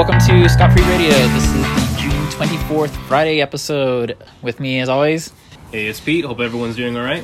welcome to Scott Free Radio. This is the June 24th Friday episode. With me, as always, Hey, it's Pete. Hope everyone's doing all right.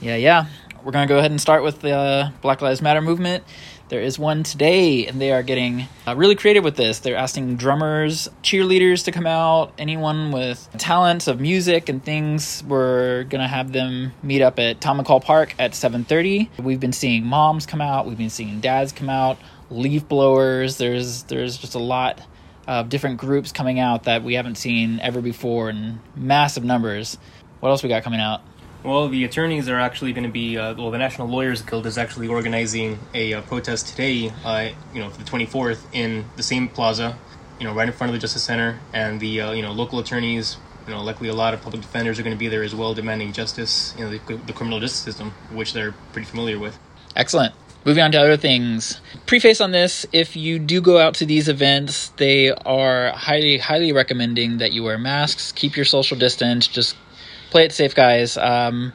yeah, yeah. We're going to go ahead and start with the uh, Black Lives Matter movement. There is one today, and they are getting uh, really creative with this. They're asking drummers, cheerleaders to come out, anyone with talents of music and things. We're gonna have them meet up at Tom McCall Park at 7:30. We've been seeing moms come out. We've been seeing dads come out. Leaf blowers. There's there's just a lot of different groups coming out that we haven't seen ever before in massive numbers. What else we got coming out? Well, the attorneys are actually going to be. Uh, well, the National Lawyers Guild is actually organizing a uh, protest today. Uh, you know, for the 24th in the same plaza. You know, right in front of the Justice Center, and the uh, you know local attorneys. You know, likely a lot of public defenders are going to be there as well, demanding justice. You know, the, the criminal justice system, which they're pretty familiar with. Excellent. Moving on to other things. Preface on this if you do go out to these events, they are highly, highly recommending that you wear masks, keep your social distance, just play it safe, guys. Um,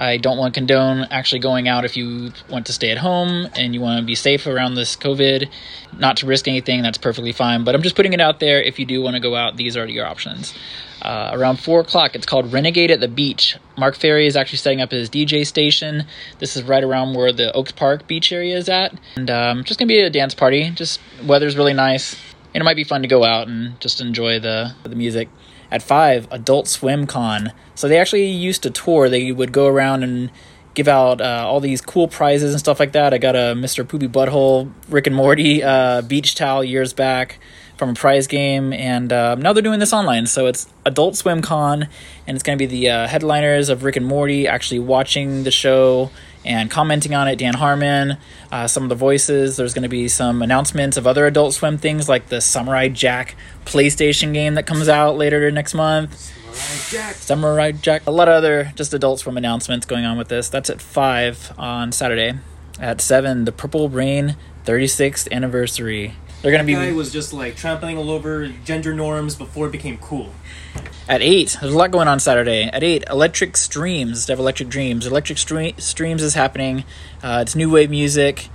I don't want to condone actually going out if you want to stay at home and you want to be safe around this COVID, not to risk anything, that's perfectly fine. But I'm just putting it out there. If you do want to go out, these are your options. Uh, around 4 o'clock, it's called Renegade at the Beach. Mark Ferry is actually setting up his DJ station. This is right around where the Oaks Park beach area is at. And um, just going to be a dance party. Just weather's really nice. And it might be fun to go out and just enjoy the, the music. At 5, Adult Swim Con. So they actually used to tour. They would go around and give out uh, all these cool prizes and stuff like that. I got a Mr. Poopy Butthole Rick and Morty uh, beach towel years back from a prize game, and uh, now they're doing this online. So it's Adult Swim Con, and it's going to be the uh, headliners of Rick and Morty actually watching the show and commenting on it. Dan Harmon, uh, some of the voices. There's going to be some announcements of other Adult Swim things like the Samurai Jack PlayStation game that comes out later next month. Samurai Jack. A lot of other just Adult Swim announcements going on with this. That's at 5 on Saturday. At 7, the Purple Rain 36th anniversary. They're to be. guy was just like trampling all over gender norms before it became cool. At 8, there's a lot going on Saturday. At 8, Electric Streams. They have Electric Dreams. Electric Stre- Streams is happening. Uh, it's new wave music,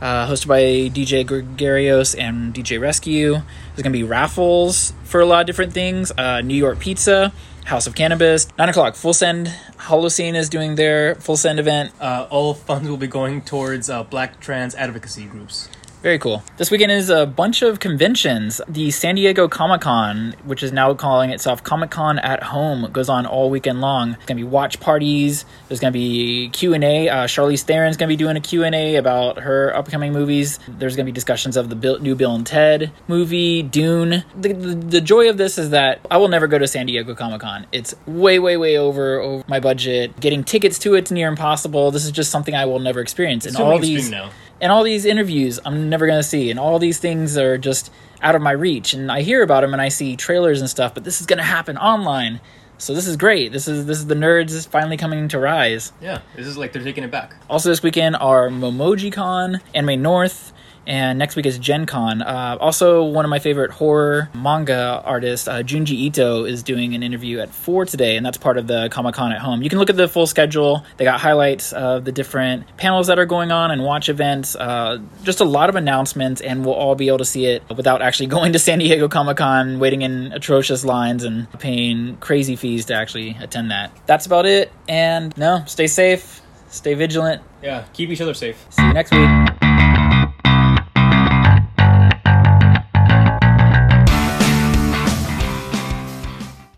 uh, hosted by DJ Gregarios and DJ Rescue. There's going to be raffles for a lot of different things. Uh, New York Pizza, House of Cannabis. 9 o'clock, Full Send. Holocene is doing their Full Send event. Uh, all funds will be going towards uh, Black trans advocacy groups. Very cool. This weekend is a bunch of conventions. The San Diego Comic Con, which is now calling itself Comic Con at Home, goes on all weekend long. It's gonna be watch parties. There's gonna be Q and A. Uh, Charlize Theron's gonna be doing a Q and A about her upcoming movies. There's gonna be discussions of the Bill, new Bill and Ted movie, Dune. The, the, the joy of this is that I will never go to San Diego Comic Con. It's way, way, way over over my budget. Getting tickets to it's near impossible. This is just something I will never experience. And all these and all these interviews I'm never going to see, and all these things are just out of my reach. And I hear about them and I see trailers and stuff, but this is going to happen online. So this is great. This is this is the nerds finally coming to rise. Yeah, this is like they're taking it back. Also this weekend are MomojiCon, Anime North, and next week is Gen Con. Uh, also, one of my favorite horror manga artists, uh, Junji Ito, is doing an interview at 4 today, and that's part of the Comic Con at Home. You can look at the full schedule. They got highlights of the different panels that are going on and watch events. Uh, just a lot of announcements, and we'll all be able to see it without actually going to San Diego Comic Con, waiting in atrocious lines, and paying crazy fees to actually attend that. That's about it, and no, stay safe, stay vigilant. Yeah, keep each other safe. See you next week.